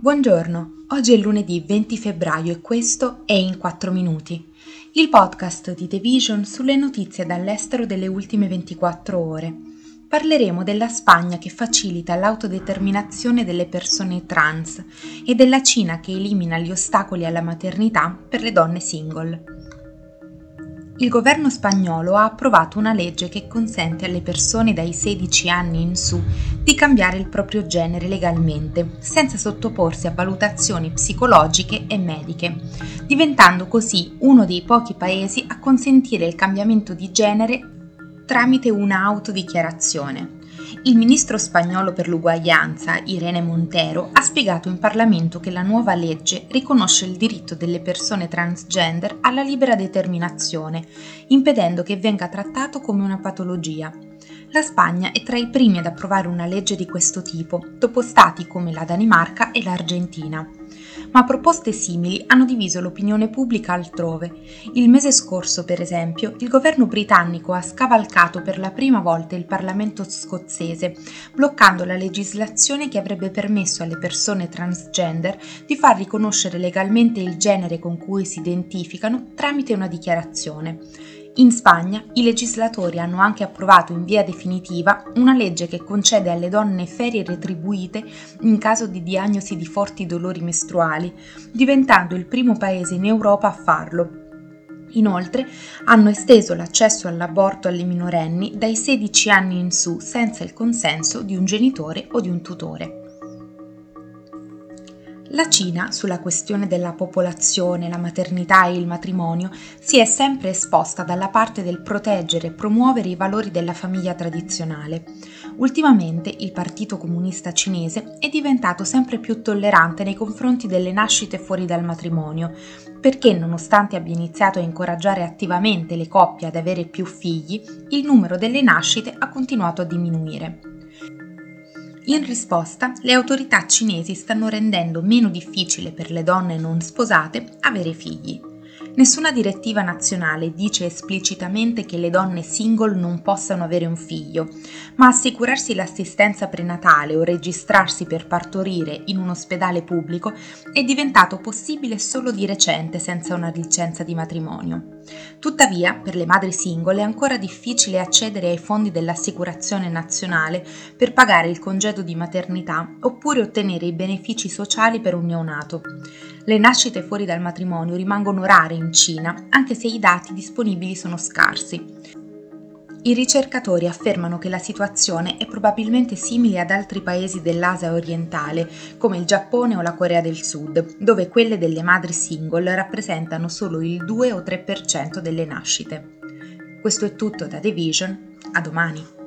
Buongiorno, oggi è lunedì 20 febbraio e questo è In 4 Minuti, il podcast di The Vision sulle notizie dall'estero delle ultime 24 ore. Parleremo della Spagna che facilita l'autodeterminazione delle persone trans e della Cina che elimina gli ostacoli alla maternità per le donne single il governo spagnolo ha approvato una legge che consente alle persone dai 16 anni in su di cambiare il proprio genere legalmente, senza sottoporsi a valutazioni psicologiche e mediche, diventando così uno dei pochi paesi a consentire il cambiamento di genere tramite una autodichiarazione. Il ministro spagnolo per l'uguaglianza, Irene Montero, ha spiegato in Parlamento che la nuova legge riconosce il diritto delle persone transgender alla libera determinazione, impedendo che venga trattato come una patologia. La Spagna è tra i primi ad approvare una legge di questo tipo, dopo stati come la Danimarca e l'Argentina ma proposte simili hanno diviso l'opinione pubblica altrove. Il mese scorso, per esempio, il governo britannico ha scavalcato per la prima volta il Parlamento scozzese, bloccando la legislazione che avrebbe permesso alle persone transgender di far riconoscere legalmente il genere con cui si identificano tramite una dichiarazione. In Spagna i legislatori hanno anche approvato in via definitiva una legge che concede alle donne ferie retribuite in caso di diagnosi di forti dolori mestruali, diventando il primo paese in Europa a farlo. Inoltre hanno esteso l'accesso all'aborto alle minorenni dai 16 anni in su senza il consenso di un genitore o di un tutore. La Cina, sulla questione della popolazione, la maternità e il matrimonio, si è sempre esposta dalla parte del proteggere e promuovere i valori della famiglia tradizionale. Ultimamente il Partito Comunista Cinese è diventato sempre più tollerante nei confronti delle nascite fuori dal matrimonio, perché nonostante abbia iniziato a incoraggiare attivamente le coppie ad avere più figli, il numero delle nascite ha continuato a diminuire. In risposta, le autorità cinesi stanno rendendo meno difficile per le donne non sposate avere figli. Nessuna direttiva nazionale dice esplicitamente che le donne single non possano avere un figlio, ma assicurarsi l'assistenza prenatale o registrarsi per partorire in un ospedale pubblico è diventato possibile solo di recente senza una licenza di matrimonio. Tuttavia, per le madri single è ancora difficile accedere ai fondi dell'assicurazione nazionale per pagare il congedo di maternità oppure ottenere i benefici sociali per un neonato. Le nascite fuori dal matrimonio rimangono rare in Cina, anche se i dati disponibili sono scarsi. I ricercatori affermano che la situazione è probabilmente simile ad altri paesi dell'Asia orientale, come il Giappone o la Corea del Sud, dove quelle delle madri single rappresentano solo il 2 o 3% delle nascite. Questo è tutto da The Vision, a domani.